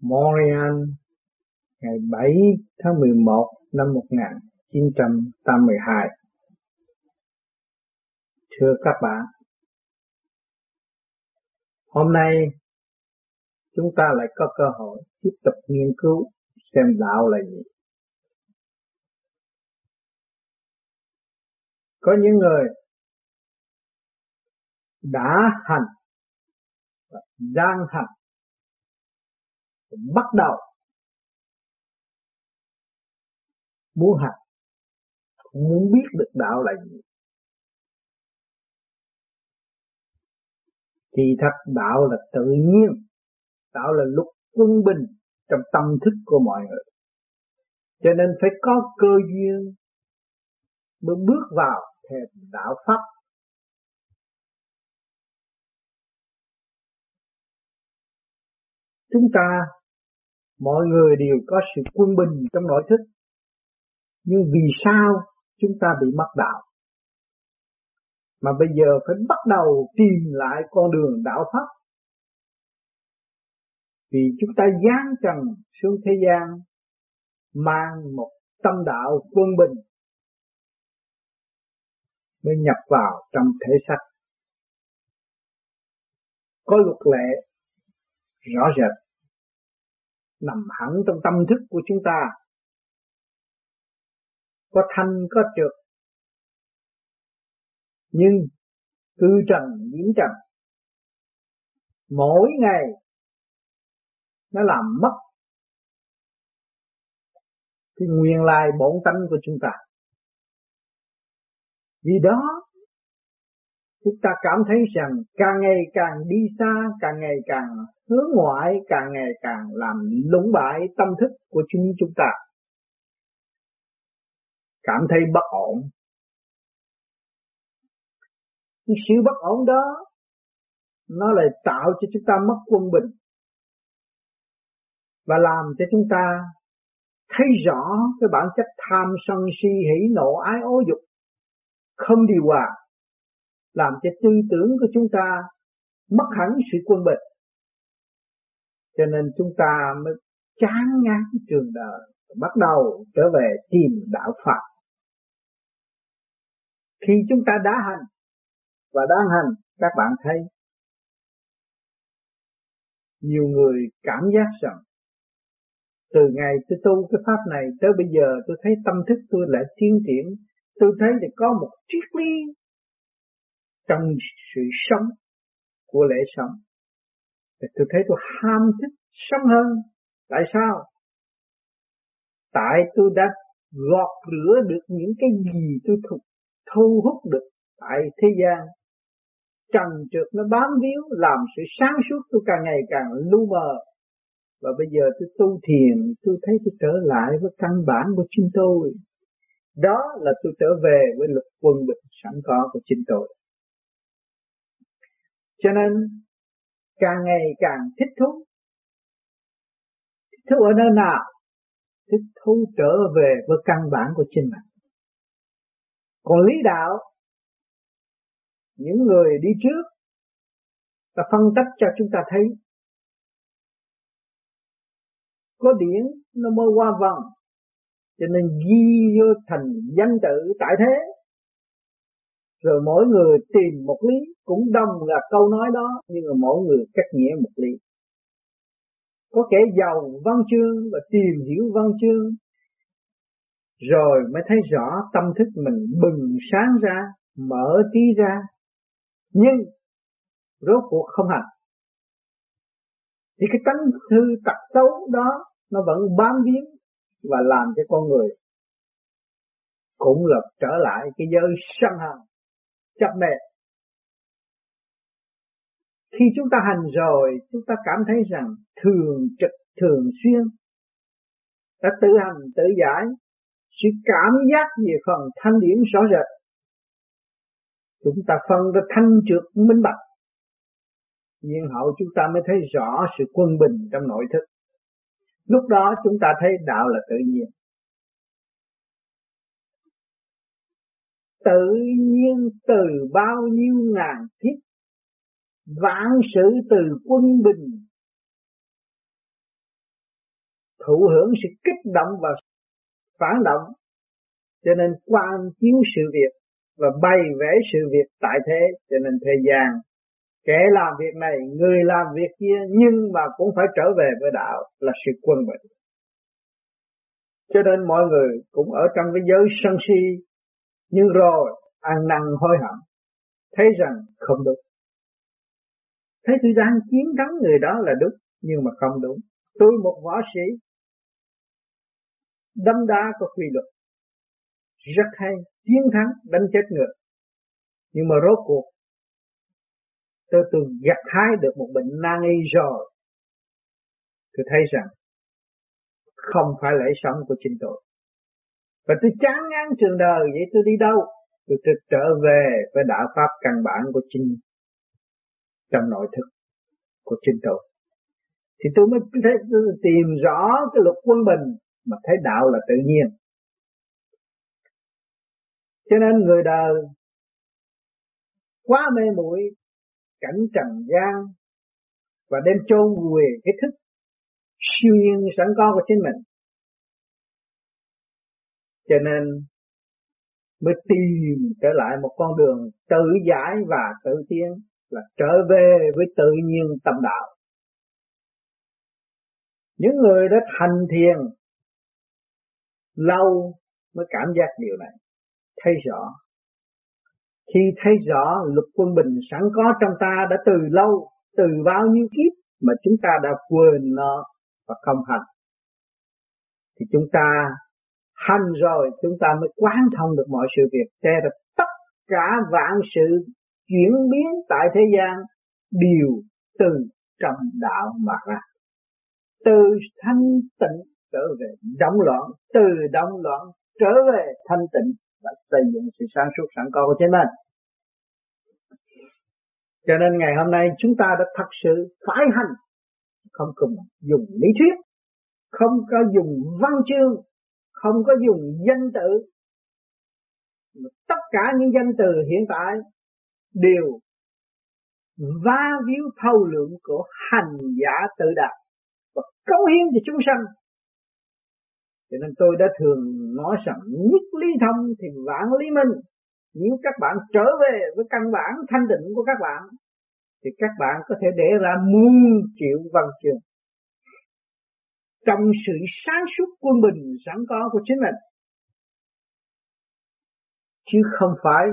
Montreal ngày 7 tháng 11 năm 1982. Thưa các bạn, hôm nay chúng ta lại có cơ hội tiếp tục nghiên cứu xem đạo là gì. Có những người đã hành và đang hành bắt đầu muốn hành, muốn biết được đạo là gì. Thì thật, đạo là tự nhiên, đạo là luật quân bình trong tâm thức của mọi người. Cho nên phải có cơ duyên mới bước vào thềm đạo pháp. Chúng ta mọi người đều có sự quân bình trong nội thức. Nhưng vì sao chúng ta bị mất đạo? Mà bây giờ phải bắt đầu tìm lại con đường đạo pháp. Vì chúng ta giáng trần xuống thế gian, mang một tâm đạo quân bình, mới nhập vào trong thể xác. Có luật lệ rõ rệt nằm hẳn trong tâm thức của chúng ta. Có thanh, có trượt. Nhưng cư trần diễn trần, mỗi ngày nó làm mất cái nguyên lai bổn tánh của chúng ta. Vì đó chúng ta cảm thấy rằng càng ngày càng đi xa, càng ngày càng hướng ngoại, càng ngày càng làm lũng bại tâm thức của chúng chúng ta. Cảm thấy bất ổn. Cái sự bất ổn đó, nó lại tạo cho chúng ta mất quân bình. Và làm cho chúng ta thấy rõ cái bản chất tham sân si, hỉ nộ, ái ố dục, không điều hòa làm cho tư tưởng của chúng ta mất hẳn sự quân bình. Cho nên chúng ta mới chán ngán trường đời, bắt đầu trở về tìm đạo Phật. Khi chúng ta đã hành, và đang hành, các bạn thấy, nhiều người cảm giác rằng, từ ngày tôi tu cái pháp này tới bây giờ, tôi thấy tâm thức tôi lại tiến triển, tôi thấy thì có một triết lý trong sự sống của lễ sống. Thì tôi thấy tôi ham thích sống hơn. Tại sao? Tại tôi đã gọt rửa được những cái gì tôi thu, thu hút được tại thế gian. Trần trượt nó bám víu làm sự sáng suốt tôi càng ngày càng lu mờ. Và bây giờ tôi tu thiền tôi thấy tôi trở lại với căn bản của chính tôi. Đó là tôi trở về với lực quân bình sẵn có của chính tôi cho nên càng ngày càng thích thú. Thích thú ở nơi nào? Thích thú trở về với căn bản của chính mình. Còn lý đạo, những người đi trước, ta phân tích cho chúng ta thấy có điển nó mới qua vòng cho nên ghi vô thành danh tự tại thế rồi mỗi người tìm một lý, cũng đồng là câu nói đó, nhưng mà mỗi người cách nghĩa một lý. Có kẻ giàu văn chương và tìm hiểu văn chương, rồi mới thấy rõ tâm thức mình bừng sáng ra, mở trí ra. Nhưng rốt cuộc không hành thì cái tánh thư tật xấu đó, nó vẫn bám víu và làm cho con người cũng là trở lại cái giới sân hận chấp mê. Khi chúng ta hành rồi, chúng ta cảm thấy rằng thường trực thường xuyên. Đã tự hành tự giải. Sự cảm giác về phần thanh điển rõ rệt. Chúng ta phân ra thanh trượt minh bạch. Nhiên hậu chúng ta mới thấy rõ sự quân bình trong nội thức. Lúc đó chúng ta thấy đạo là tự nhiên. Tự nhiên từ bao nhiêu ngàn kiếp, vạn sự từ quân bình, thụ hưởng sự kích động và phản động. Cho nên quan chiếu sự việc và bày vẽ sự việc tại thế, cho nên thời gian kẻ làm việc này, người làm việc kia, nhưng mà cũng phải trở về với đạo là sự quân bình. Cho nên mọi người cũng ở trong cái giới sân si nhưng rồi, ăn năn hối hận, thấy rằng không đúng. Thấy tôi đang chiến thắng người đó là đúng, nhưng mà không đúng. Tôi một võ sĩ đâm đá có quy luật. Rất hay, chiến thắng, đánh chết người. Nhưng mà rốt cuộc, tôi tôi gặt hái được một bệnh nan y rồi. Tôi thấy rằng, không phải lễ sống của chính tôi và tôi chán ngán trường đời vậy tôi đi đâu? Tôi, tôi trở về với đạo pháp căn bản của chính trong nội thức của chính tôi. Thì tôi mới thấy tôi tìm rõ cái luật quân bình mà thấy đạo là tự nhiên. Cho nên người đời quá mê muội cảnh trần gian và đem chôn vùi cái thức siêu nhiên sẵn có của chính mình cho nên mới tìm trở lại một con đường tự giải và tự tiến, là trở về với tự nhiên tâm đạo. Những người đã thành thiền lâu mới cảm giác điều này. Thấy rõ. Khi thấy rõ luật quân bình sẵn có trong ta đã từ lâu, từ bao nhiêu kiếp mà chúng ta đã quên nó và không hành, thì chúng ta hành rồi, chúng ta mới quán thông được mọi sự việc. Thế là tất cả vạn sự chuyển biến tại thế gian đều từ trong đạo mà ra. Từ thanh tịnh trở về động loạn, từ động loạn trở về thanh tịnh và xây dựng sự sáng suốt sẵn có của chính mình cho nên ngày hôm nay chúng ta đã thật sự phải hành, không cùng dùng lý thuyết, không có dùng văn chương không có dùng danh tự. Tất cả những danh từ hiện tại đều va víu thâu lượng của hành giả tự đạt và cống hiến cho chúng sanh. Cho nên tôi đã thường nói rằng nhất lý thông thì vạn lý minh. Nếu các bạn trở về với căn bản thanh định của các bạn, thì các bạn có thể để ra muôn triệu văn chương trong sự sáng suốt quân bình sẵn có của chính mình. Chứ không phải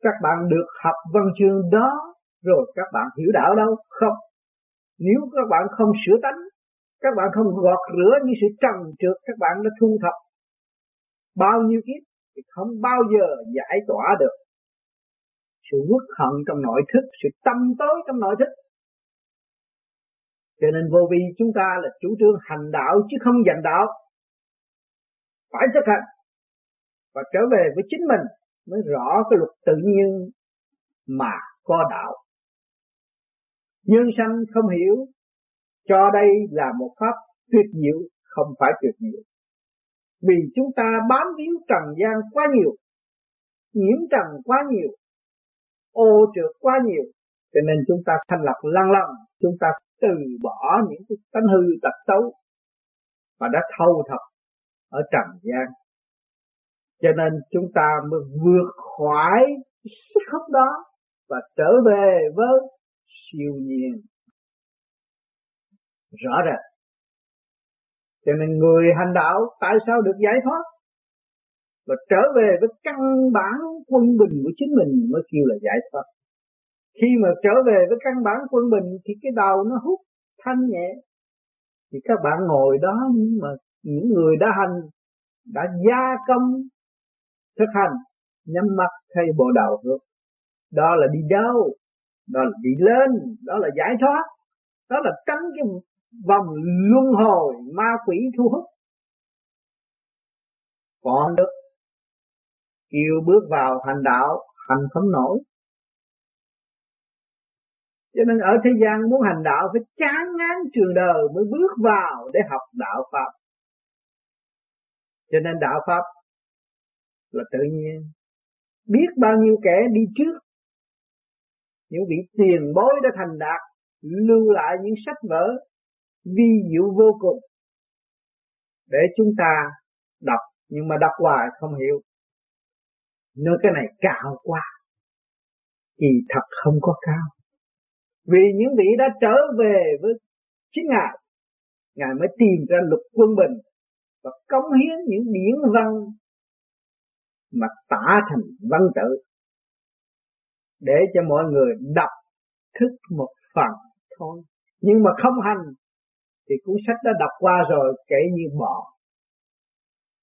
các bạn được học văn chương đó rồi các bạn hiểu đạo đâu. Không. Nếu các bạn không sửa tánh, các bạn không gọt rửa những sự trần trượt, các bạn đã thu thập bao nhiêu kiếp thì không bao giờ giải tỏa được sự uất hận trong nội thức, sự tâm tối trong nội thức cho nên vô vi chúng ta là chủ trương hành đạo chứ không giành đạo. Phải thực hành. Và trở về với chính mình mới rõ cái luật tự nhiên mà có đạo. Nhân sanh không hiểu, cho đây là một pháp tuyệt diệu, không phải tuyệt diệu. Vì chúng ta bám víu trần gian quá nhiều, nhiễm trần quá nhiều, ô trượt quá nhiều, cho nên chúng ta thanh lọc lăng lăng, chúng ta từ bỏ những cái tánh hư tật xấu mà đã thâu thập ở trần gian. Cho nên chúng ta mới vượt khỏi sức hấp đó và trở về với siêu nhiên. Rõ ràng. Cho nên người hành đạo tại sao được giải thoát? Và trở về với căn bản quân bình của chính mình mới kêu là giải thoát khi mà trở về với căn bản quân bình thì cái đầu nó hút thanh nhẹ. Thì các bạn ngồi đó, nhưng mà những người đã hành, đã gia công, thực hành, nhắm mắt thay bộ đầu được. Đó là đi đâu? Đó là đi lên. Đó là giải thoát. Đó là tránh cái vòng luân hồi ma quỷ thu hút. Còn được. Kêu bước vào hành đạo, hành không nổi cho nên ở thế gian muốn hành đạo phải chán ngán trường đời mới bước vào để học đạo Pháp. Cho nên đạo Pháp là tự nhiên. Biết bao nhiêu kẻ đi trước. Những vị tiền bối đã thành đạt, lưu lại những sách vở vi diệu vô cùng để chúng ta đọc, nhưng mà đọc hoài không hiểu nơi cái này cao quá, kỳ thật không có cao vì những vị đã trở về với chính ngài ngài mới tìm ra luật quân bình và cống hiến những điển văn mà tả thành văn tự để cho mọi người đọc thức một phần thôi. Nhưng mà không hành thì cuốn sách đã đọc qua rồi, kể như bỏ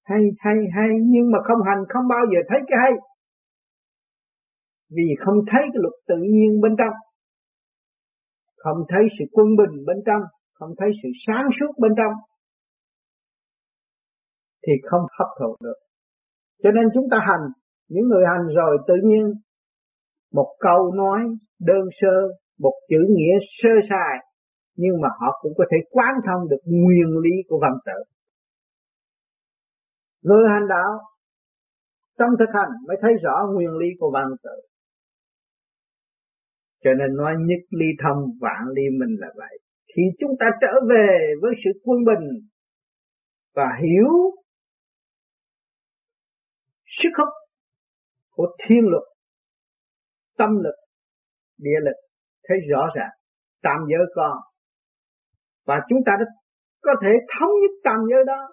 hay hay hay, nhưng mà không hành, không bao giờ thấy cái hay. Vì không thấy cái luật tự nhiên bên trong không thấy sự quân bình bên trong, không thấy sự sáng suốt bên trong, thì không hấp thụ được. Cho nên chúng ta hành, những người hành rồi tự nhiên một câu nói đơn sơ, một chữ nghĩa sơ sài, nhưng mà họ cũng có thể quán thông được nguyên lý của văn tự. Người hành đạo, trong thực hành mới thấy rõ nguyên lý của văn tự cho nên nói nhất ly thông vạn ly minh là vậy. Khi chúng ta trở về với sự quân bình và hiểu sức hút của thiên lực, tâm lực địa lực thấy rõ ràng tam giới con và chúng ta đã có thể thống nhất tam giới đó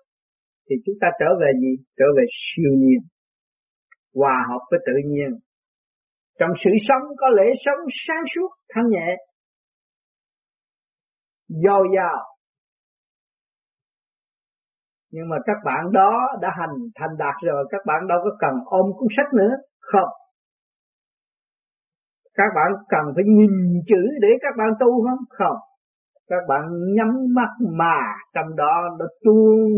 thì chúng ta trở về gì? Trở về siêu nhiên hòa hợp với tự nhiên trong sự sống có lẽ sống sáng suốt thanh nhẹ, dồi dào. Nhưng mà các bạn đó đã hành, thành đạt rồi, các bạn đâu có cần ôm cuốn sách nữa. Không. Các bạn cần phải nhìn chữ để các bạn tu không? Không. Các bạn nhắm mắt mà trong đó nó tuôn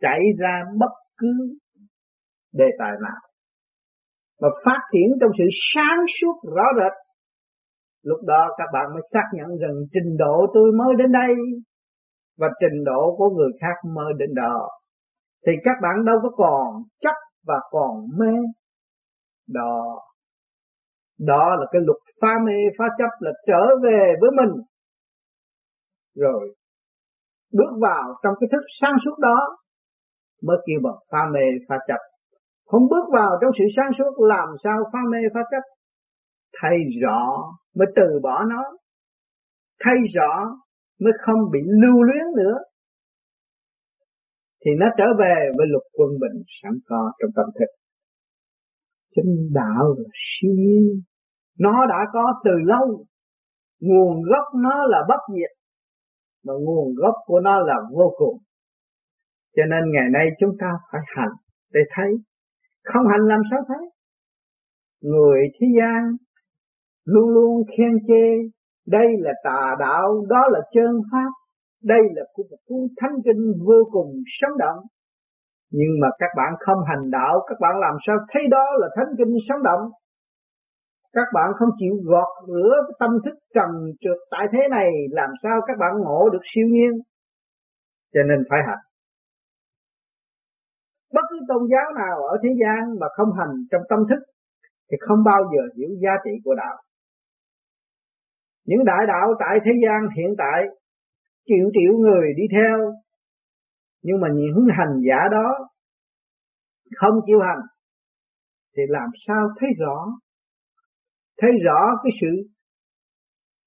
chảy ra bất cứ đề tài nào và phát triển trong sự sáng suốt rõ rệt. Lúc đó các bạn mới xác nhận rằng trình độ tôi mới đến đây và trình độ của người khác mới đến đó. Thì các bạn đâu có còn chấp và còn mê. Đó. Đó là cái luật phá mê, phá chấp là trở về với mình. Rồi, bước vào trong cái thức sáng suốt đó mới kêu bằng phá mê, phá chấp không bước vào trong sự sáng suốt, làm sao phá mê phá chấp thấy rõ mới từ bỏ nó, thấy rõ mới không bị lưu luyến nữa. Thì nó trở về với luật quân bình sẵn có trong tâm thức. Chính đạo là siêu nhiên. Nó đã có từ lâu. Nguồn gốc nó là bất diệt, mà nguồn gốc của nó là vô cùng. Cho nên ngày nay chúng ta phải hành để thấy không hành làm sao thấy người thế gian luôn luôn khen chê, đây là tà đạo, đó là chân pháp, đây là một cuốn thánh kinh vô cùng sống động. Nhưng mà các bạn không hành đạo, các bạn làm sao thấy đó là thánh kinh sống động? Các bạn không chịu gọt rửa tâm thức trần trượt tại thế này, làm sao các bạn ngộ được siêu nhiên? Cho nên phải hành tôn giáo nào ở thế gian mà không hành trong tâm thức thì không bao giờ hiểu giá trị của đạo. Những đại đạo tại thế gian hiện tại triệu triệu người đi theo, nhưng mà những hành giả đó không chịu hành, thì làm sao thấy rõ? Thấy rõ cái sự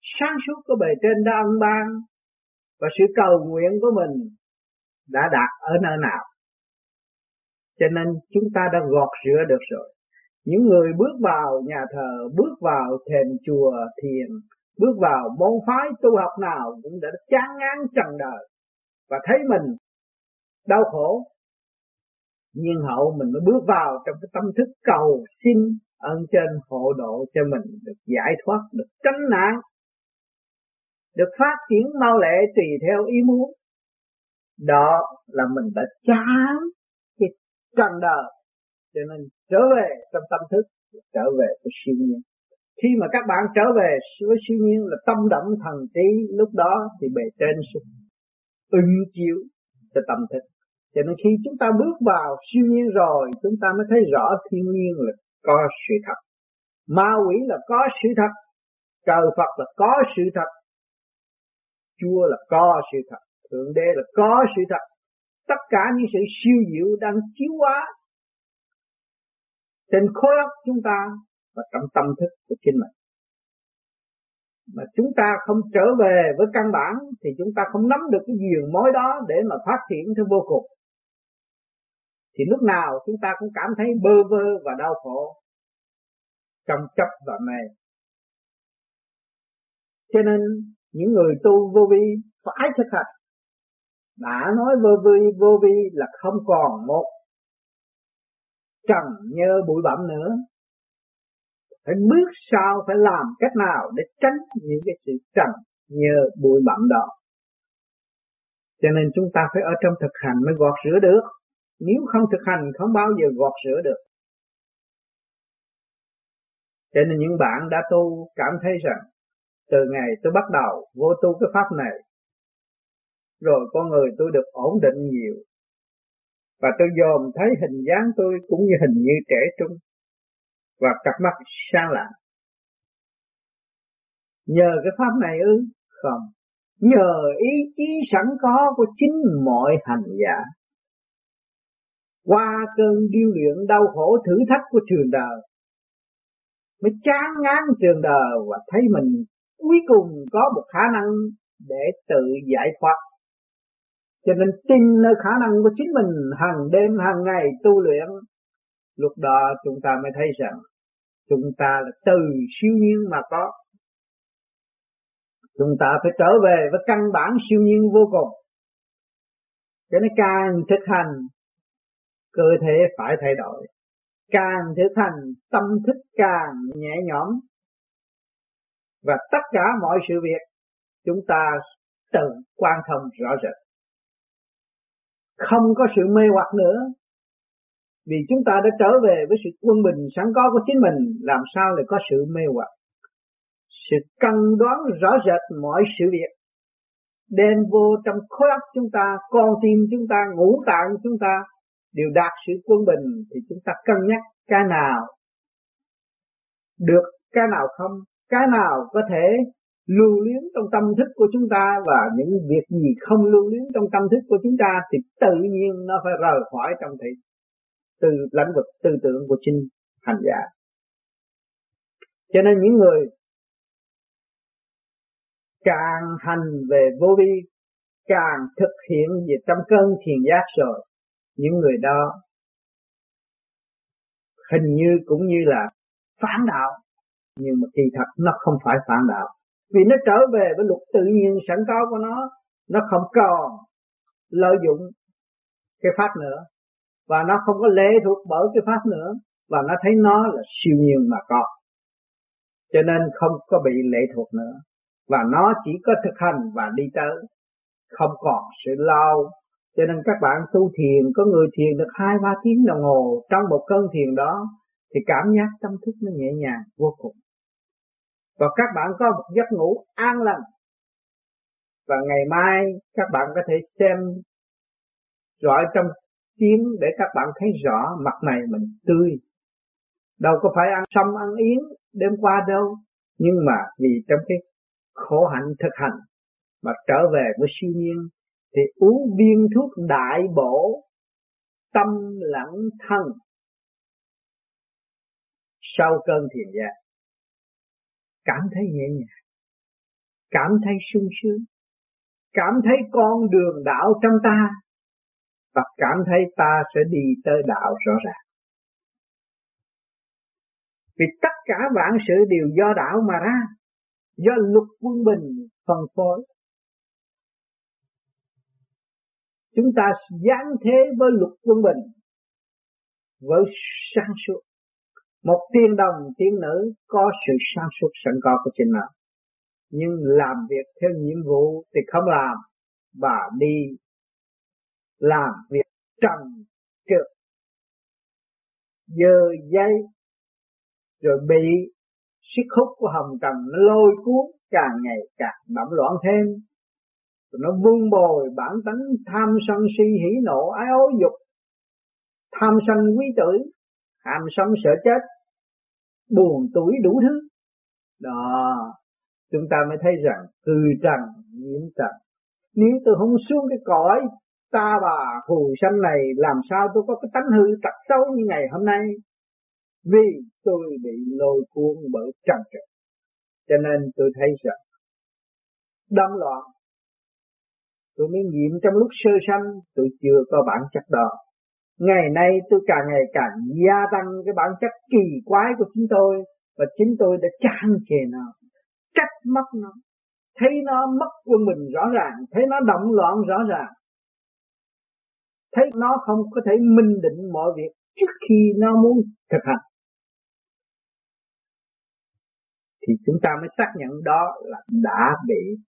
sáng suốt của bề trên đã ân ban và sự cầu nguyện của mình đã đạt ở nơi nào? Cho nên chúng ta đã gọt rửa được rồi. Những người bước vào nhà thờ, bước vào thềm chùa thiền, bước vào môn phái tu học nào cũng đã chán ngán trần đời và thấy mình đau khổ. Nhiên hậu mình mới bước vào trong cái tâm thức cầu xin ơn trên hộ độ cho mình được giải thoát, được tránh nạn, được phát triển mau lẹ tùy theo ý muốn. Đó là mình đã chán trần đời. Cho nên trở về trong tâm thức, trở về với siêu nhiên. Khi mà các bạn trở về với siêu nhiên là tâm động thần trí, lúc đó thì bề trên sẽ ứng chiếu cho tâm thức. Cho nên khi chúng ta bước vào siêu nhiên rồi, chúng ta mới thấy rõ thiên nhiên là có sự thật. Ma quỷ là có sự thật, trời Phật là có sự thật, Chúa là có sự thật, Thượng Đế là có sự thật tất cả những sự siêu diệu đang chiếu hóa trên khối óc chúng ta và trong tâm thức của chính mình. Mà chúng ta không trở về với căn bản thì chúng ta không nắm được cái giường mối đó để mà phát triển theo vô cùng. Thì lúc nào chúng ta cũng cảm thấy bơ vơ và đau khổ trong chấp và mê. Cho nên những người tu vô vi phải thực hành đã nói vô vi vô vi là không còn một trần nhơ bụi bặm nữa. Phải bước sau, phải làm cách nào để tránh những cái sự trần nhơ bụi bặm đó? Cho nên chúng ta phải ở trong thực hành mới gọt rửa được. Nếu không thực hành, không bao giờ gọt rửa được. Cho nên những bạn đã tu cảm thấy rằng, từ ngày tôi bắt đầu vô tu cái pháp này rồi con người tôi được ổn định nhiều. Và tôi dòm thấy hình dáng tôi cũng như hình như trẻ trung. Và cặp mắt sáng lạ. nhờ cái pháp này ư? Không. Nhờ ý chí sẵn có của chính mọi hành giả. Qua cơn điêu luyện đau khổ thử thách của trường đời, mới chán ngán trường đời và thấy mình cuối cùng có một khả năng để tự giải thoát cho nên tin nơi khả năng của chính mình hàng đêm, hàng ngày tu luyện, lúc đó chúng ta mới thấy rằng chúng ta là từ siêu nhiên mà có. Chúng ta phải trở về với căn bản siêu nhiên vô cùng. Cho nên càng thực hành, cơ thể phải thay đổi. Càng thực hành, tâm thức càng nhẹ nhõm. Và tất cả mọi sự việc, chúng ta tự quan thông rõ rệt không có sự mê hoặc nữa. Vì chúng ta đã trở về với sự quân bình sẵn có của chính mình, làm sao lại có sự mê hoặc? Sự cân đoán rõ rệt mọi sự việc, đem vô trong khối óc chúng ta, con tim chúng ta, ngũ tạng chúng ta, đều đạt sự quân bình, thì chúng ta cân nhắc cái nào được, cái nào không, cái nào có thể lưu luyến trong tâm thức của chúng ta và những việc gì không lưu luyến trong tâm thức của chúng ta thì tự nhiên nó phải rời khỏi trong thị từ lãnh vực, tư tưởng của chính hành giả. Cho nên những người càng hành về vô vi, càng thực hiện về trong cơn thiền giác rồi, những người đó hình như cũng như là phản đạo, nhưng mà kỳ thật nó không phải phản đạo vì nó trở về với luật tự nhiên sẵn có của nó nó không còn lợi dụng cái pháp nữa. Và nó không có lệ thuộc bởi cái pháp nữa, và nó thấy nó là siêu nhiên mà có. Cho nên không có bị lệ thuộc nữa. Và nó chỉ có thực hành và đi tới. Không còn sự lao cho nên các bạn tu thiền, có người thiền được hai ba tiếng đồng hồ, trong một cơn thiền đó, thì cảm giác tâm thức nó nhẹ nhàng vô cùng và các bạn có một giấc ngủ an lành. Và ngày mai các bạn có thể xem rõ trong tiếng để các bạn thấy rõ mặt này mình tươi. Đâu có phải ăn xong ăn yến đêm qua đâu. Nhưng mà vì trong cái khổ hạnh thực hành mà trở về với siêu nhiên, thì uống viên thuốc đại bổ, tâm lẫn thân. Sau cơn thiền giác cảm thấy nhẹ nhàng. Cảm thấy sung sướng. Cảm thấy con đường đạo trong ta. Và cảm thấy ta sẽ đi tới đạo rõ ràng. Vì tất cả vạn sự đều do đạo mà ra, do luật quân bình phân phối. Chúng ta giáng thế với luật quân bình, với sáng suốt một tiên đồng, tiên nữ có sự sáng suốt sẵn có của chính mình. Nhưng làm việc theo nhiệm vụ thì không làm và đi làm việc trần trượt. Giờ dây, rồi bị sức hút của hồng trần nó lôi cuốn, càng ngày càng bẩm loạn thêm. Rồi nó vun bồi bản tính tham sân si hỉ nộ, ái ố dục, tham sân quý tử, tham sân sợ chết buồn tuổi đủ thứ. Đó, chúng ta mới thấy rằng từ trần nhiễm trần. Nếu tôi không xuống cái cõi ta bà phù sanh này, làm sao tôi có cái tánh hư tật xấu như ngày hôm nay? Vì tôi bị lôi cuốn bởi trần trần. Cho nên tôi thấy rằng, đâm loạn, tôi mới nghiệm trong lúc sơ sanh, tôi chưa có bản chất đó ngày nay tôi càng ngày càng gia tăng cái bản chất kỳ quái của chính tôi và chính tôi đã chán chề nó, trách mất nó, thấy nó mất quân mình rõ ràng, thấy nó động loạn rõ ràng, thấy nó không có thể minh định mọi việc trước khi nó muốn thực hành. Thì chúng ta mới xác nhận đó là đã bị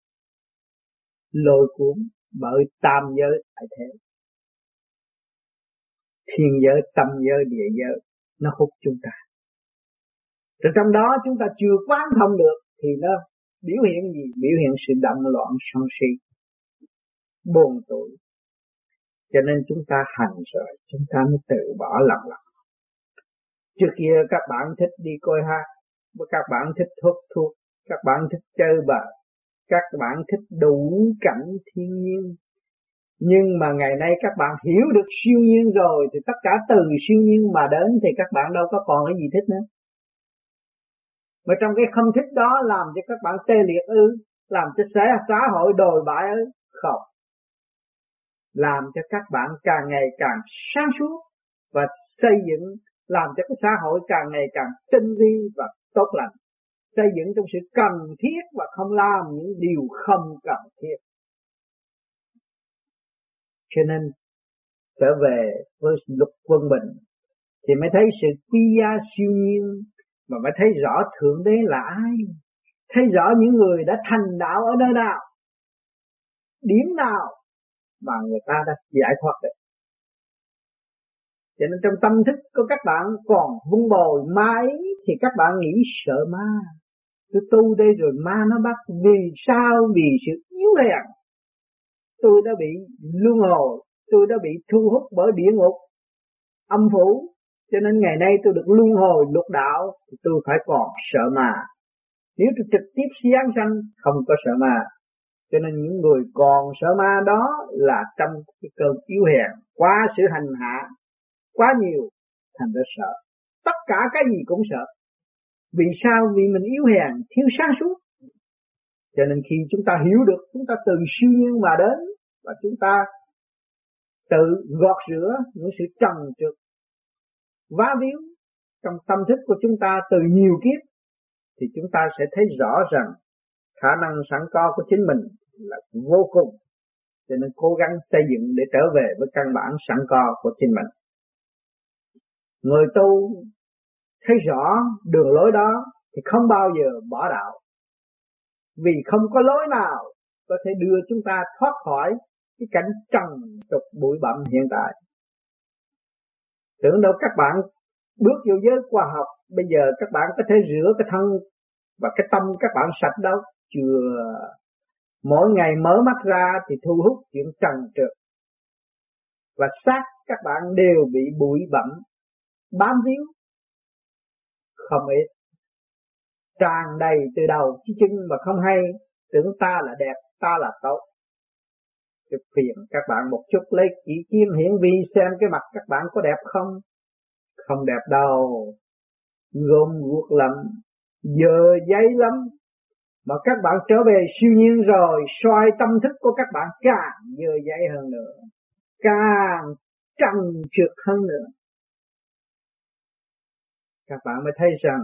lôi cuốn bởi tam giới tại thế thiên giới, tâm giới, địa giới, nó hút chúng ta. Rồi trong đó chúng ta chưa quán thông được thì nó biểu hiện gì? Biểu hiện sự động loạn sân si buồn tuổi cho nên chúng ta hành rồi, chúng ta mới tự bỏ lầm lần trước kia các bạn thích đi coi hát, các bạn thích thuốc thuốc, các bạn thích chơi bời, các bạn thích đủ cảnh thiên nhiên nhưng mà ngày nay các bạn hiểu được siêu nhiên rồi, thì tất cả từ siêu nhiên mà đến thì các bạn đâu có còn cái gì thích nữa. Mà trong cái không thích đó làm cho các bạn tê liệt ư, làm cho xã xã hội đồi bại ư, không. Làm cho các bạn càng ngày càng sáng suốt và xây dựng, làm cho cái xã hội càng ngày càng tinh vi và tốt lành. Xây dựng trong sự cần thiết và không làm những điều không cần thiết cho nên trở về với lục quân bình thì mới thấy sự quy gia siêu nhiên mà mới thấy rõ thượng đế là ai, thấy rõ những người đã thành đạo ở nơi nào, điểm nào mà người ta đã giải thoát được. Cho nên trong tâm thức của các bạn còn vun bồi ma thì các bạn nghĩ sợ ma. Tôi tu đây rồi ma nó bắt, vì sao? Vì sự yếu hèn tôi đã bị luân hồi, tôi đã bị thu hút bởi địa ngục, âm phủ. Cho nên ngày nay tôi được luân hồi lục đạo, thì tôi phải còn sợ ma. Nếu tôi trực tiếp giáng sanh, không có sợ ma. Cho nên những người còn sợ ma đó là trong cái cơn yếu hèn qua sự hành hạ, quá nhiều, thành ra sợ. Tất cả cái gì cũng sợ. Vì sao? Vì mình yếu hèn, thiếu sáng suốt. Cho nên khi chúng ta hiểu được, chúng ta từ siêu nhiên mà đến và chúng ta tự gọt rửa những sự trần trượt, vá víu trong tâm thức của chúng ta từ nhiều kiếp, thì chúng ta sẽ thấy rõ rằng khả năng sẵn có của chính mình là vô cùng. Cho nên cố gắng xây dựng để trở về với căn bản sẵn có của chính mình. Người tu thấy rõ đường lối đó thì không bao giờ bỏ đạo. Vì không có lối nào có thể đưa chúng ta thoát khỏi cái cảnh trần tục bụi bặm hiện tại. Tưởng đâu các bạn bước vô giới khoa học, bây giờ các bạn có thể rửa cái thân và cái tâm các bạn sạch đâu. Chưa mỗi ngày mở mắt ra thì thu hút chuyện trần trượt. Và xác các bạn đều bị bụi bặm, bám víu. Không ít. Tràn đầy từ đầu chí chân mà không hay. Tưởng ta là đẹp, ta là tốt cái phiền các bạn một chút lấy chỉ kim hiển vi xem cái mặt các bạn có đẹp không? Không đẹp đâu. Gom guốc lắm giờ giấy lắm. Mà các bạn trở về siêu nhiên rồi soi tâm thức của các bạn càng dơ giấy hơn nữa, càng trần trượt hơn nữa. Các bạn mới thấy rằng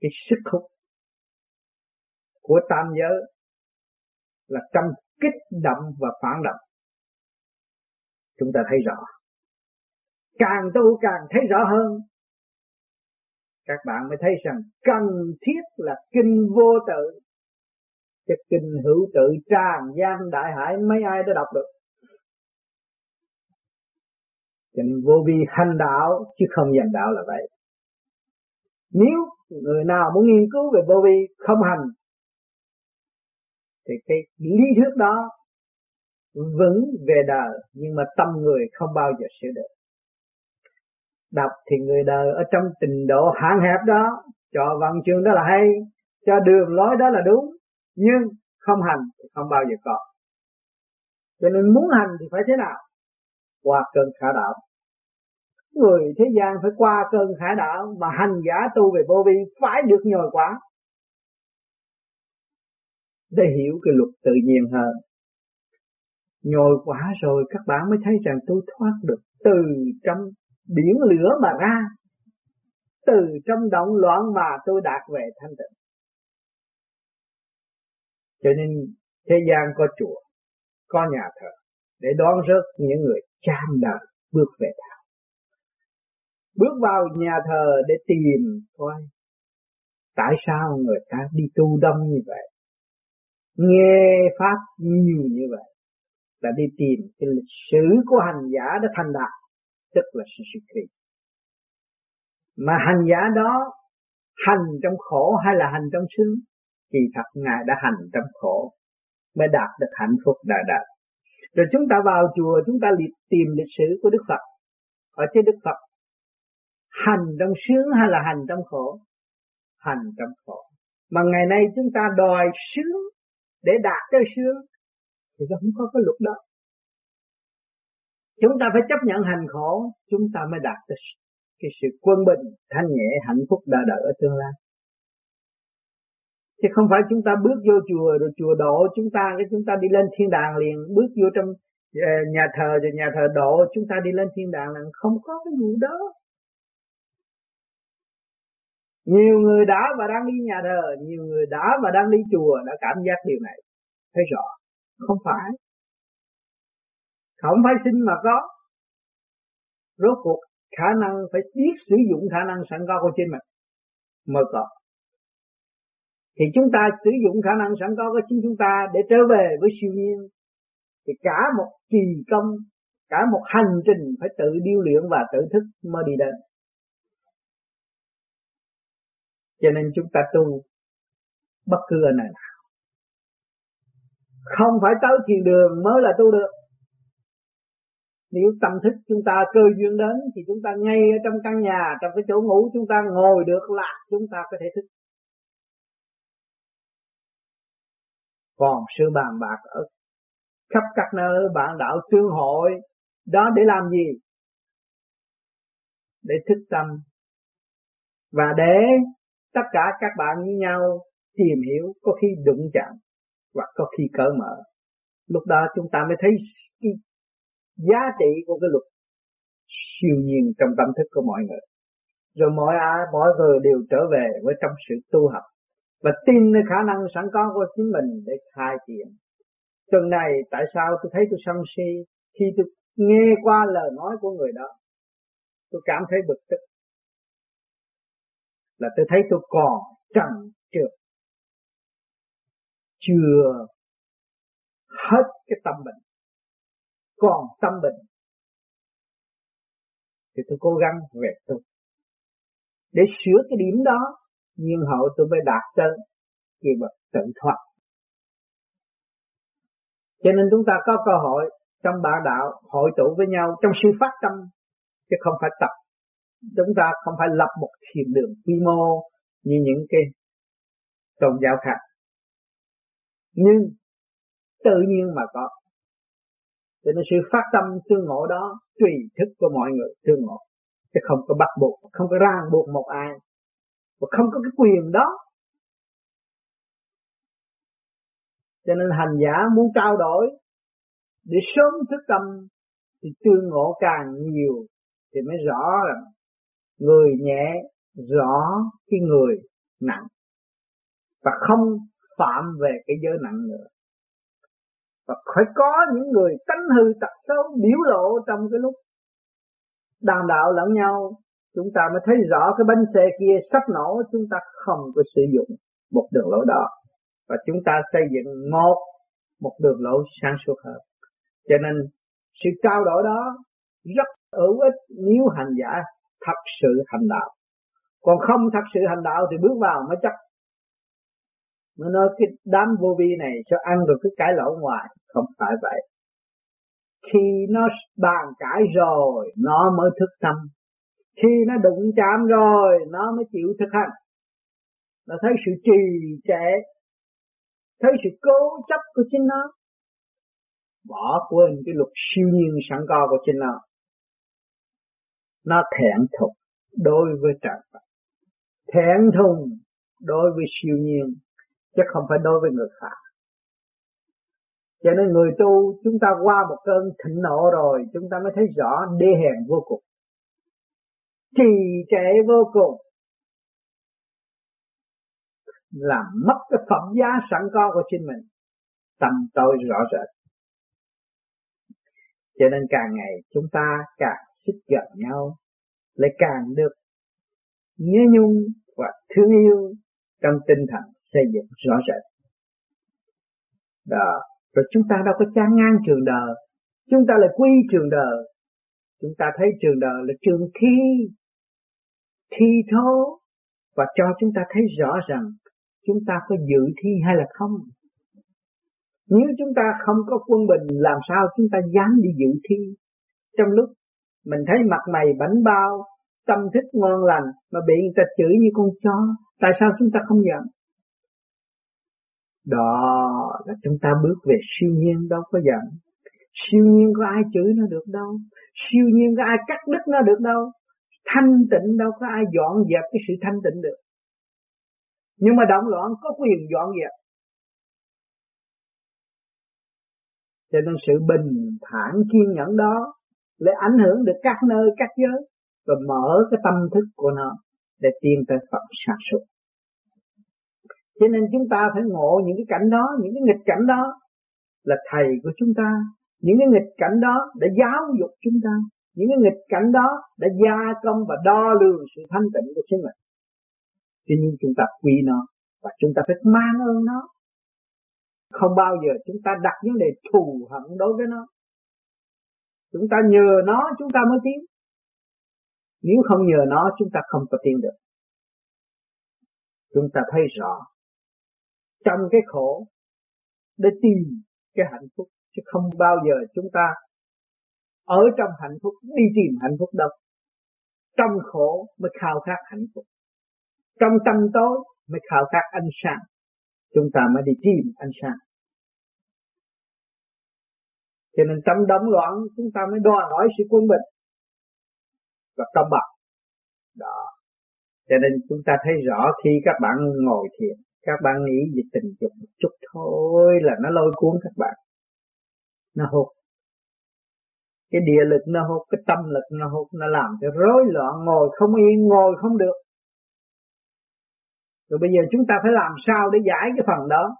cái sức hút của tam giới là trong kích động và phản động. Chúng ta thấy rõ. Càng tu càng thấy rõ hơn. Các bạn mới thấy rằng cần thiết là kinh vô tự. Cái kinh hữu tự, tràn gian đại hải, mấy ai đã đọc được? Kinh vô vi hành đạo, chứ không dành đạo là vậy. Nếu người nào muốn nghiên cứu về vô vi không hành thì cái lý thuyết đó vững về đời, nhưng mà tâm người không bao giờ sửa được. Đọc thì người đời ở trong trình độ hạn hẹp đó, cho văn chương đó là hay, cho đường lối đó là đúng, nhưng không hành thì không bao giờ có. Cho nên muốn hành thì phải thế nào? Qua cơn khả đạo. Người thế gian phải qua cơn khả đạo mà hành giả tu về vô vi phải được nhồi quả để hiểu cái luật tự nhiên hơn. Nhồi quả rồi các bạn mới thấy rằng tôi thoát được từ trong biển lửa mà ra. Từ trong động loạn mà tôi đạt về thanh tịnh. Cho nên thế gian có chùa, có nhà thờ, để đón rước những người cham đời bước về đạo. Bước vào nhà thờ để tìm coi tại sao người ta đi tu đông như vậy nghe pháp nhiều như vậy là đi tìm cái lịch sử của hành giả đã thành đạt, tức là sự sự kỳ mà hành giả đó hành trong khổ hay là hành trong sướng thì thật ngài đã hành trong khổ mới đạt được hạnh phúc đại đạt rồi chúng ta vào chùa, chúng ta tìm lịch sử của Đức Phật. Ở trên Đức Phật, hành trong sướng hay là hành trong khổ? Hành trong khổ. Mà ngày nay chúng ta đòi sướng để đạt tới sướng, thì nó không có cái luật đó. Chúng ta phải chấp nhận hành khổ, chúng ta mới đạt tới cái sự quân bình, thanh nhẹ, hạnh phúc đã đợi ở tương lai. Chứ không phải chúng ta bước vô chùa, rồi chùa độ chúng ta, cái chúng ta đi lên thiên đàng liền, bước vô trong ờ, nhà thờ, rồi nhà thờ độ chúng ta đi lên thiên đàng là không có cái vụ đó nhiều người đã và đang đi nhà thờ, nhiều người đã và đang đi chùa đã cảm giác điều này. Thấy rõ, không phải. Không phải sinh mà có. Rốt cuộc, khả năng phải biết sử dụng khả năng sẵn có của chính mình mới có. Thì chúng ta sử dụng khả năng sẵn có của chính chúng ta để trở về với siêu nhiên, thì cả một kỳ công, cả một hành trình phải tự điêu luyện và tự thức mới đi đến. Cho nên chúng ta tu bất cứ ở nơi nào. Không phải tới thiền đường mới là tu được. Nếu tâm thức chúng ta cơ duyên đến thì chúng ta ngay ở trong căn nhà, trong cái chỗ ngủ chúng ta ngồi được là chúng ta có thể thức. Còn sự bàn bạc ở khắp các nơi, bạn đạo tương hội, đó để làm gì? Để thức tâm. Và để tất cả các bạn với nhau tìm hiểu, có khi đụng chạm hoặc có khi cởi mở. Lúc đó chúng ta mới thấy cái giá trị của cái luật siêu nhiên trong tâm thức của mọi người. Rồi mọi ai, mọi người đều trở về với trong sự tu học và tin nơi khả năng sẵn có của chính mình để khai triển. Tuần này, tại sao tôi thấy tôi sân si khi tôi nghe qua lời nói của người đó, tôi cảm thấy bực tức là tôi thấy tôi còn trần trượt. Chưa hết cái tâm bệnh. Còn tâm bệnh, thì tôi cố gắng về tu. Để sửa cái điểm đó, nhưng hậu tôi mới đạt tới kỳ bậc tự thoát. Cho nên chúng ta có cơ hội trong bản đạo hội tụ với nhau trong sự phát tâm, chứ không phải tập chúng ta không phải lập một thiền đường quy mô như những cái tôn giáo khác. Nhưng tự nhiên mà có. Cho nên sự phát tâm tương ngộ đó, tùy thức của mọi người tương ngộ. Chứ không có bắt buộc, không có ràng buộc một ai. Và không có cái quyền đó. Cho nên hành giả muốn trao đổi, để sớm thức tâm, thì tương ngộ càng nhiều, thì mới rõ rằng người nhẹ, rõ cái người nặng. Và không phạm về cái giới nặng nữa. Và phải có những người tánh hư tật xấu biểu lộ trong cái lúc đàm đạo lẫn nhau. Chúng ta mới thấy rõ cái bánh xe kia sắp nổ, chúng ta không có sử dụng một đường lối đó. Và chúng ta xây dựng một một đường lối sáng suốt hơn. Cho nên sự trao đổi đó rất hữu ích nếu hành giả thật sự hành đạo. Còn không thật sự hành đạo thì bước vào mới chắc nó nói cái đám vô vi này cho ăn được cái cái lỗ ngoài. Không phải vậy. Khi nó bàn cãi rồi, nó mới thức tâm. Khi nó đụng chạm rồi, nó mới chịu thực hành. Nó thấy sự trì trệ, thấy sự cố chấp của chính nó. Bỏ quên cái luật siêu nhiên sẵn có của chính nó nó thẹn thục đối với trời Phật. Thẹn thùng đối với siêu nhiên, chứ không phải đối với người khác. Cho nên người tu, chúng ta qua một cơn thịnh nộ rồi, chúng ta mới thấy rõ đê hèn vô cùng. Trì trệ vô cùng làm mất cái phẩm giá sẵn có của chính mình. Tâm tôi rõ rệt. Cho nên càng ngày chúng ta càng xích gần nhau, lại càng được nhớ nhung và thương yêu trong tinh thần xây dựng rõ rệt. Đó, rồi chúng ta đâu có chán ngang trường đời, chúng ta lại quy trường đời. Chúng ta thấy trường đời là trường thi thi thố, và cho chúng ta thấy rõ rằng chúng ta có dự thi hay là không. Nếu chúng ta không có quân bình, làm sao chúng ta dám đi dự thi? Trong lúc mình thấy mặt mày bảnh bao, tâm thức ngon lành mà bị người ta chửi như con chó. Tại sao chúng ta không giận? Đó là chúng ta bước về siêu nhiên đâu có giận. Siêu nhiên có ai chửi nó được đâu. Siêu nhiên có ai cắt đứt nó được đâu. Thanh tịnh đâu có ai dọn dẹp cái sự thanh tịnh được. Nhưng mà động loạn có quyền dọn dẹp. Cho nên sự bình thản kiên nhẫn đó để ảnh hưởng được các nơi các giới và mở cái tâm thức của nó để tiến tới Phật sản xuất. Cho nên chúng ta phải ngộ những cái cảnh đó, những cái nghịch cảnh đó là thầy của chúng ta. Những cái nghịch cảnh đó đã giáo dục chúng ta. Những cái nghịch cảnh đó đã gia công và đo lường sự thanh tịnh của chính mình. Cho nên chúng ta quy nó và chúng ta phải mang ơn nó. Không bao giờ chúng ta đặt vấn đề thù hận đối với nó. Chúng ta nhờ nó, chúng ta mới tiến. Nếu không nhờ nó, chúng ta không có tiến được. Chúng ta thấy rõ, trong cái khổ, để tìm cái hạnh phúc, chứ không bao giờ chúng ta ở trong hạnh phúc, đi tìm hạnh phúc đâu trong khổ mới khao khát hạnh phúc trong tâm tối mới khao khát ánh sáng chúng ta mới đi tìm ánh sáng cho nên trong đấm loạn chúng ta mới đòi hỏi sự quân bình. Và công bằng đó. Cho nên chúng ta thấy rõ khi các bạn ngồi thiền các bạn nghĩ về tình dục một chút thôi là nó lôi cuốn các bạn. Nó hụt, cái địa lực nó hút cái tâm lực nó hút nó làm cho rối loạn ngồi không yên ngồi không được. Rồi bây giờ chúng ta phải làm sao để giải cái phần đó?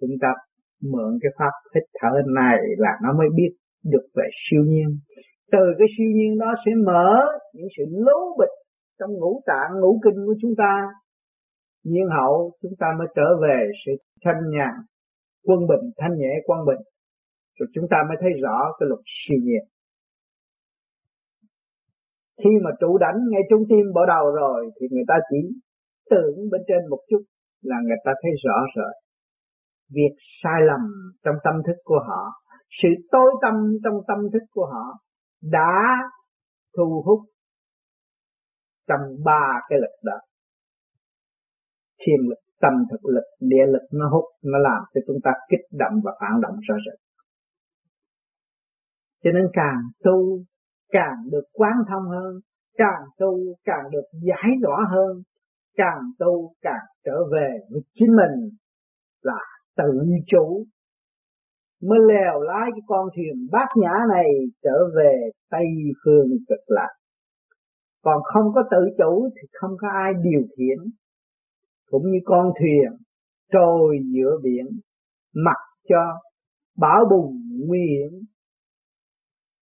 Chúng ta mượn cái pháp hít thở này là nó mới biết được về siêu nhiên. Từ cái siêu nhiên đó sẽ mở những sự lố bịch trong ngũ tạng, ngũ kinh của chúng ta. Nhiên hậu chúng ta mới trở về sự thanh nhàn, quân bình, thanh nhẹ quân bình. Rồi chúng ta mới thấy rõ cái luật siêu nhiên. Khi mà trụ đánh ngay trung tim bỏ đầu rồi thì người ta chỉ tưởng bên trên một chút là người ta thấy rõ rồi việc sai lầm trong tâm thức của họ, sự tối tâm trong tâm thức của họ đã thu hút trong ba cái lực đó. Thiên lực, tâm thực lực, địa lực nó hút, nó làm cho chúng ta kích động và phản động rõ rệt cho nên càng tu, càng được quán thông hơn, càng tu, càng được giải rõ hơn, càng tu, càng trở về với chính mình là tự chủ, mới lèo lái cái con thuyền bát nhã này trở về tây phương cực lạc. Còn không có tự chủ thì không có ai điều khiển, cũng như con thuyền trôi giữa biển, mặc cho bão bùng nguy hiểm,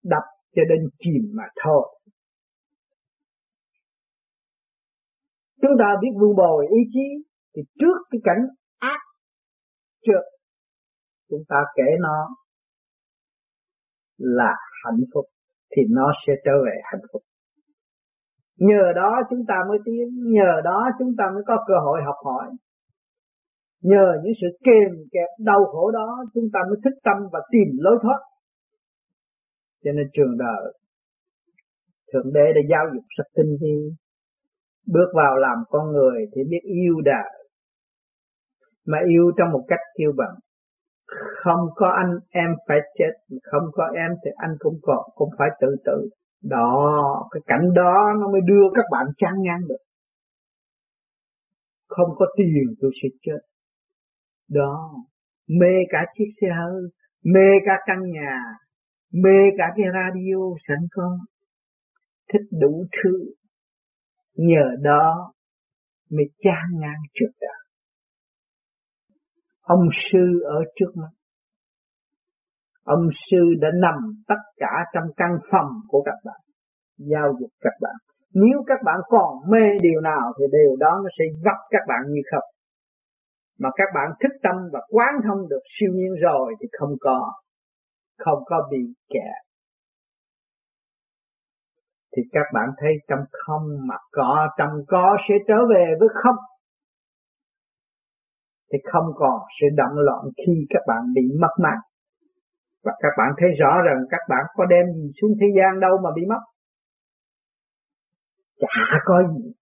đập cho đến chìm mà thôi. Chúng ta biết vun bồi ý chí thì trước cái cảnh trước. Chúng ta kể nó là hạnh phúc, thì nó sẽ trở về hạnh phúc. Nhờ đó chúng ta mới tiến, nhờ đó chúng ta mới có cơ hội học hỏi. Nhờ những sự kềm kẹp đau khổ đó, chúng ta mới thức tâm và tìm lối thoát. Cho nên trường đời, thượng đế đã giáo dục rất tinh vi bước vào làm con người thì biết yêu đời mà yêu trong một cách kiêu bằng không có anh em phải chết, không có em thì anh cũng còn, cũng phải tự tử. Đó, cái cảnh đó nó mới đưa các bạn chán ngang được. Không có tiền tôi sẽ chết. Đó, mê cả chiếc xe hơi, mê cả căn nhà, mê cả cái radio sẵn có, thích đủ thứ. Nhờ đó mới chán ngang trước đời ông sư ở trước mắt. Ông sư đã nằm tất cả trong căn phòng của các bạn, giao dịch các bạn. Nếu các bạn còn mê điều nào thì điều đó nó sẽ gặp các bạn như không. Mà các bạn thức tâm và quán thông được siêu nhiên rồi thì không có không có bị kẹt thì các bạn thấy trong không mà có, trong có sẽ trở về với không thì không còn sự động loạn khi các bạn bị mất mát và các bạn thấy rõ rằng các bạn có đem gì xuống thế gian đâu mà bị mất. Chả có gì.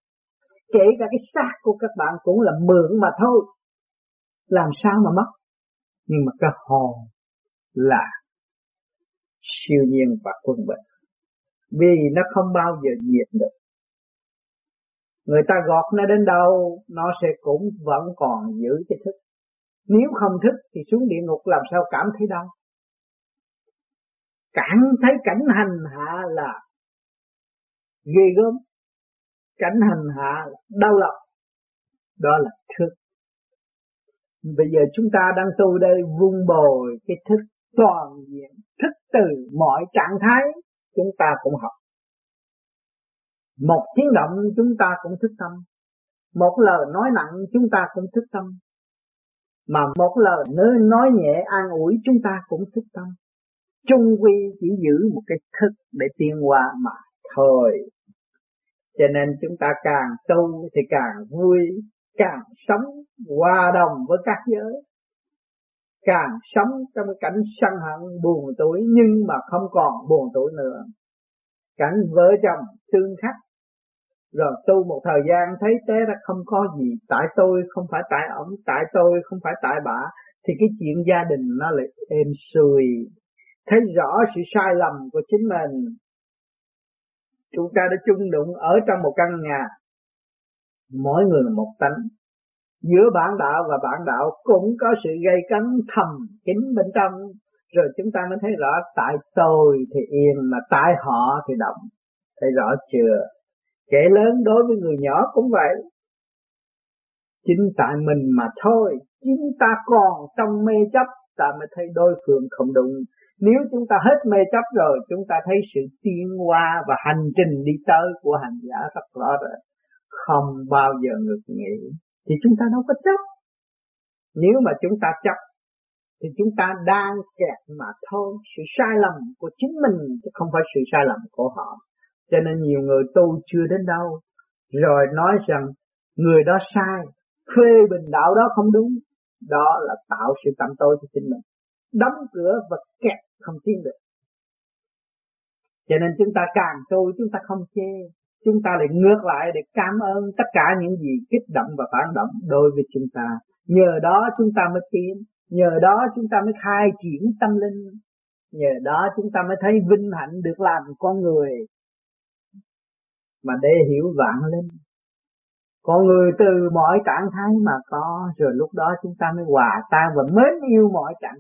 Kể cả cái xác của các bạn cũng là mượn mà thôi. Làm sao mà mất? Nhưng mà cái hồn là siêu nhiên và quân bình. Vì nó không bao giờ diệt được người ta gọt nó đến đâu, nó sẽ cũng vẫn còn giữ cái thức. Nếu không thức thì xuống địa ngục làm sao cảm thấy đau? Cảm thấy cảnh hành hạ là ghê gớm. Cảnh hành hạ là đau lòng. Đó là thức. Bây giờ chúng ta đang tu đây vun bồi cái thức toàn diện, thức từ mọi trạng thái, chúng ta cũng học một tiếng động chúng ta cũng thức tâm. Một lời nói nặng chúng ta cũng thức tâm. Mà một lời nơi nói nhẹ an ủi chúng ta cũng thức tâm. Chung quy chỉ giữ một cái thức để tiên qua mà thôi. Cho nên chúng ta càng tu thì càng vui, càng sống hòa đồng với các giới. Càng sống trong cái cảnh sân hận, buồn tuổi, nhưng mà không còn buồn tuổi nữa. Cảnh vợ chồng tương khắc rồi, tu một thời gian, thấy té ra không có gì. Tại tôi không phải tại ổng, tại tôi không phải tại bà. Thì cái chuyện gia đình nó lại êm xuôi thấy rõ sự sai lầm của chính mình. Chúng ta đã chung đụng ở trong một căn nhà. Mỗi người một tánh. Giữa bản đạo và bản đạo cũng có sự gây cấn thầm kín bên trong. Rồi chúng ta mới thấy rõ, tại tôi thì yên mà tại họ thì động. Thấy rõ chưa? Kẻ lớn đối với người nhỏ cũng vậy. Chính tại mình mà thôi, chính ta còn trong mê chấp, ta mới thấy đối phương không đúng. Nếu chúng ta hết mê chấp rồi, chúng ta thấy sự tiến hóa và hành trình đi tới của hành giả rất rõ rồi không bao giờ ngược nghỉ, thì chúng ta đâu có chấp. Nếu mà chúng ta chấp, thì chúng ta đang kẹt mà thôi. Sự sai lầm của chính mình chứ không phải sự sai lầm của họ cho nên nhiều người tu chưa đến đâu. Rồi nói rằng, người đó sai phê bình đạo đó không đúng. Đó là tạo sự tạm tôi cho chính mình. Đóng cửa và kẹt không tiến được. Cho nên chúng ta càng tu, chúng ta không chê. Chúng ta lại ngược lại để cảm ơn tất cả những gì kích động và phản động đối với chúng ta. Nhờ đó chúng ta mới tiến. Nhờ đó chúng ta mới khai triển tâm linh. Nhờ đó chúng ta mới thấy vinh hạnh được làm con người mà để hiểu vạn linh. Con người từ mọi trạng thái mà có, rồi lúc đó chúng ta mới hòa tan và mến yêu mọi trạng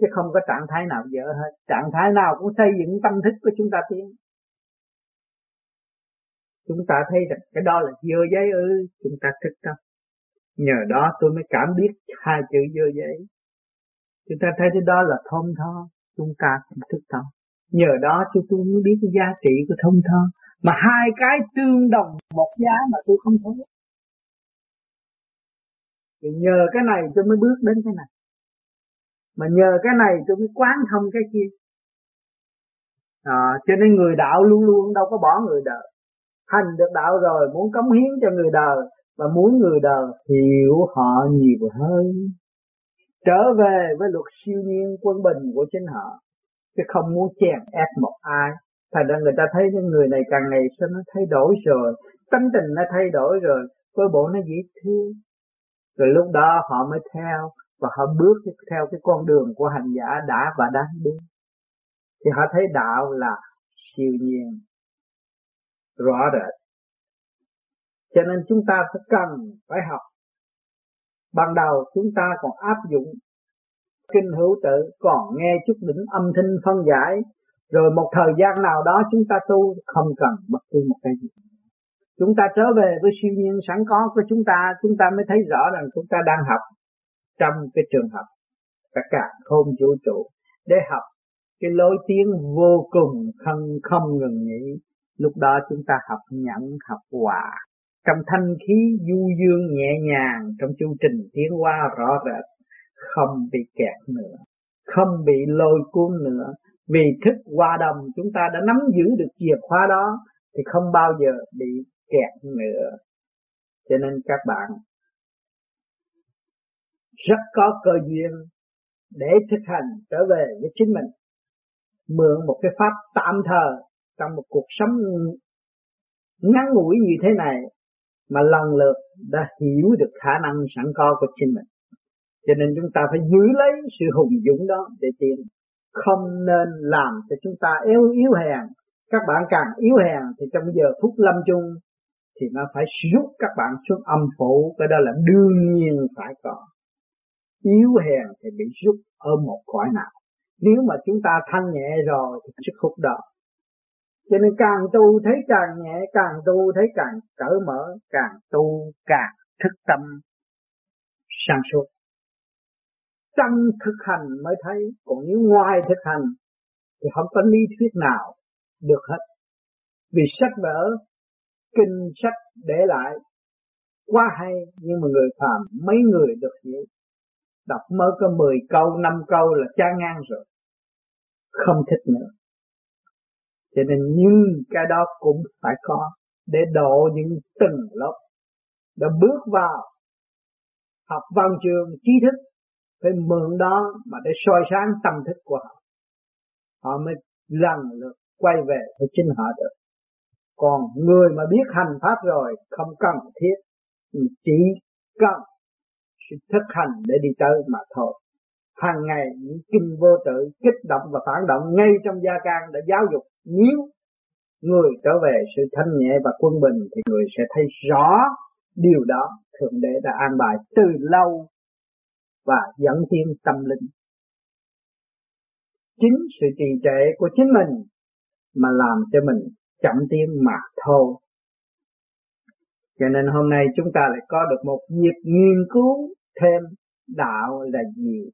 chứ không có trạng thái nào dở hết. Trạng thái nào cũng xây dựng tâm thức của chúng ta tiến. Chúng ta thấy rằng cái đó là dơ giấy ư, chúng ta thức tâm. Nhờ đó tôi mới cảm biết hai chữ dơ giấy. Chúng ta thấy cái đó là thông tho, chúng ta cũng thức tâm. Nhờ đó chúng tôi mới biết cái giá trị của thông tho mà hai cái tương đồng một giá mà tôi không thấy. Thì nhờ cái này tôi mới bước đến cái này. Mà nhờ cái này tôi mới quán thông cái kia. À, cho nên người đạo luôn luôn đâu có bỏ người đời. Hành được đạo rồi muốn cống hiến cho người đời và muốn người đời hiểu họ nhiều hơn. Trở về với luật siêu nhiên quân bình của chính họ chứ không muốn chèn ép một ai thành ra người ta thấy những người này càng ngày sao nó thay đổi rồi. Tâm tình nó thay đổi rồi. Với bộ nó dễ thương. Rồi lúc đó họ mới theo và họ bước theo cái con đường của hành giả đã và đang đi. Thì họ thấy đạo là siêu nhiên, rõ rệt. Cho nên chúng ta phải cần, phải học. Ban đầu chúng ta còn áp dụng kinh hữu tự, còn nghe chút đỉnh âm thanh phân giải rồi một thời gian nào đó chúng ta tu không cần bất cứ một cái gì. Chúng ta trở về với siêu nhiên sẵn có của chúng ta chúng ta mới thấy rõ rằng chúng ta đang học trong cái trường hợp cả cả không vũ trụ để học cái lối tiến vô cùng không không ngừng nghỉ. Lúc đó chúng ta học nhẫn, học hòa. Trong thanh khí du dương nhẹ nhàng, trong chu trình tiến hóa rõ rệt, không bị kẹt nữa, không bị lôi cuốn nữa vì thức hòa đồng chúng ta đã nắm giữ được chìa khóa đó, thì không bao giờ bị kẹt nữa. Cho nên các bạn rất có cơ duyên để thực hành trở về với chính mình. Mượn một cái pháp tạm thời trong một cuộc sống ngắn ngủi như thế này mà lần lượt đã hiểu được khả năng sẵn có của chính mình. Cho nên chúng ta phải giữ lấy sự hùng dũng đó để tiến không nên làm cho chúng ta yếu yếu hèn. Các bạn càng yếu hèn thì trong giờ phút lâm chung thì nó phải rút các bạn xuống âm phủ, cái đó là đương nhiên phải có. Yếu hèn thì bị rút ở một cõi nào. Nếu mà chúng ta thanh nhẹ rồi thì sức hút đó. Cho nên càng tu thấy càng nhẹ, càng tu thấy càng cởi mở, càng tu càng thức tâm sáng suốt trong thực hành mới thấy, còn nếu ngoài thực hành, thì không có lý thuyết nào được hết. Vì sách vở, kinh sách để lại quá hay, nhưng mà người phàm, mấy người được hiểu. Đọc mới có 10 câu 5 câu là chán ngang rồi, không thích nữa. Cho nên nhưng cái đó cũng phải có để độ những từng lớp. Đã bước vào học văn trường, trí thức phải mượn đó mà để soi sáng tâm thức của họ. Họ mới lần lượt quay về với chính họ được. Còn người mà biết hành pháp rồi, không cần thiết. Chỉ cần sự thực hành để đi tới mà thôi. Hàng ngày, những kinh vô tự kích động và phản động ngay trong gia can đã giáo dục. Nếu người trở về sự thanh nhẹ và quân bình, thì người sẽ thấy rõ điều đó thượng đế đã an bài từ lâu và dẫn thiên tâm linh. Chính sự trì trệ của chính mình mà làm cho mình chậm tiến mà thôi. Cho nên hôm nay chúng ta lại có được một dịp nghiên cứu thêm đạo là gì?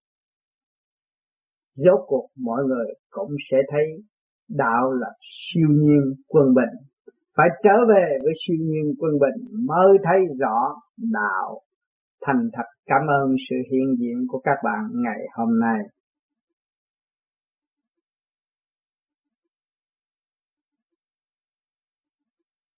Rốt cuộc mọi người cũng sẽ thấy đạo là siêu nhiên quân bình. Phải trở về với siêu nhiên quân bình mới thấy rõ đạo thành thật cảm ơn sự hiện diện của các bạn ngày hôm nay.